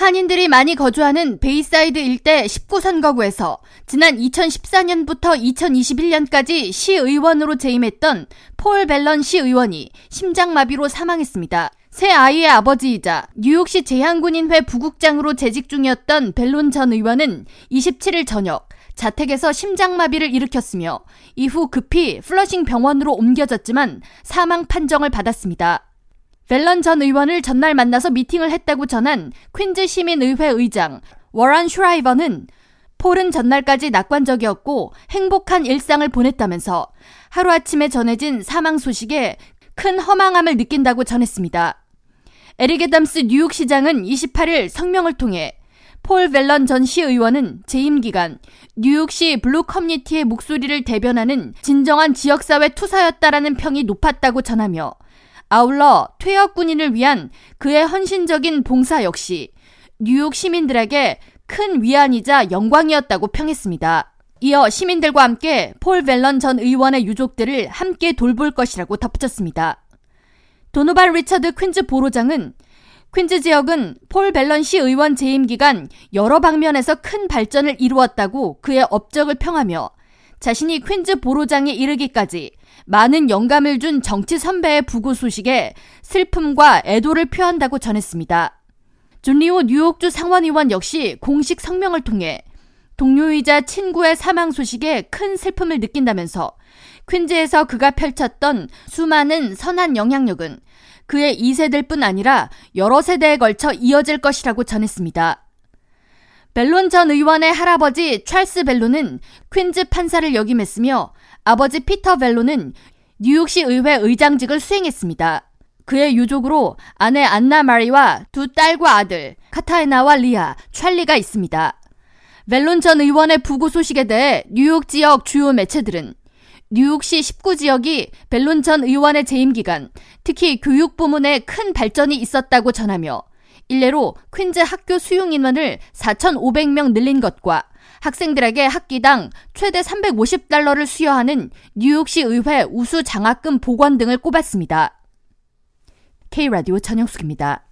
한인들이 많이 거주하는 베이사이드 일대 19선거구에서 지난 2014년부터 2021년까지 시의원으로 재임했던 폴 밸론 시의원이 심장마비로 사망했습니다. 세 아이의 아버지이자 뉴욕시 재향군인회 부국장으로 재직 중이었던 밸론 전 의원은 27일 저녁 자택에서 심장마비를 일으켰으며 이후 급히 플러싱 병원으로 옮겨졌지만 사망 판정을 받았습니다. 밸론 전 의원을 전날 만나서 미팅을 했다고 전한 퀸즈 시민의회 의장 워런 슈라이버는 폴은 전날까지 낙관적이었고 행복한 일상을 보냈다면서 하루아침에 전해진 사망 소식에 큰 허망함을 느낀다고 전했습니다. 에릭 애담스 뉴욕 시장은 28일 성명을 통해 폴 밸론 전 시의원은 재임 기간 뉴욕시 블루 커뮤니티의 목소리를 대변하는 진정한 지역사회 투사였다라는 평이 높았다고 전하며 아울러 퇴역 군인을 위한 그의 헌신적인 봉사 역시 뉴욕 시민들에게 큰 위안이자 영광이었다고 평했습니다. 이어 시민들과 함께 폴 밸론 전 의원의 유족들을 함께 돌볼 것이라고 덧붙였습니다. 도노반 리처드 퀸즈 보로장은 퀸즈 지역은 폴 밸론 시 의원 재임 기간 여러 방면에서 큰 발전을 이루었다고 그의 업적을 평하며 자신이 퀸즈 보로장에 이르기까지 많은 영감을 준 정치 선배의 부고 소식에 슬픔과 애도를 표한다고 전했습니다. 존리오 뉴욕주 상원의원 역시 공식 성명을 통해 동료이자 친구의 사망 소식에 큰 슬픔을 느낀다면서 퀸즈에서 그가 펼쳤던 수많은 선한 영향력은 그의 2세들 뿐 아니라 여러 세대에 걸쳐 이어질 것이라고 전했습니다. 벨론 전 의원의 할아버지 찰스 벨론은 퀸즈 판사를 역임했으며 아버지 피터 벨론은 뉴욕시 의회 의장직을 수행했습니다. 그의 유족으로 아내 안나 마리와 두 딸과 아들 카타에나와 리아, 찰리가 있습니다. 벨론 전 의원의 부고 소식에 대해 뉴욕 지역 주요 매체들은 뉴욕시 19지역이 벨론 전 의원의 재임 기간, 특히 교육 부문에 큰 발전이 있었다고 전하며 일례로 퀸즈 학교 수용 인원을 4,500명 늘린 것과 학생들에게 학기당 최대 350달러를 수여하는 뉴욕시 의회 우수 장학금 보관 등을 꼽았습니다. K라디오 전영숙입니다.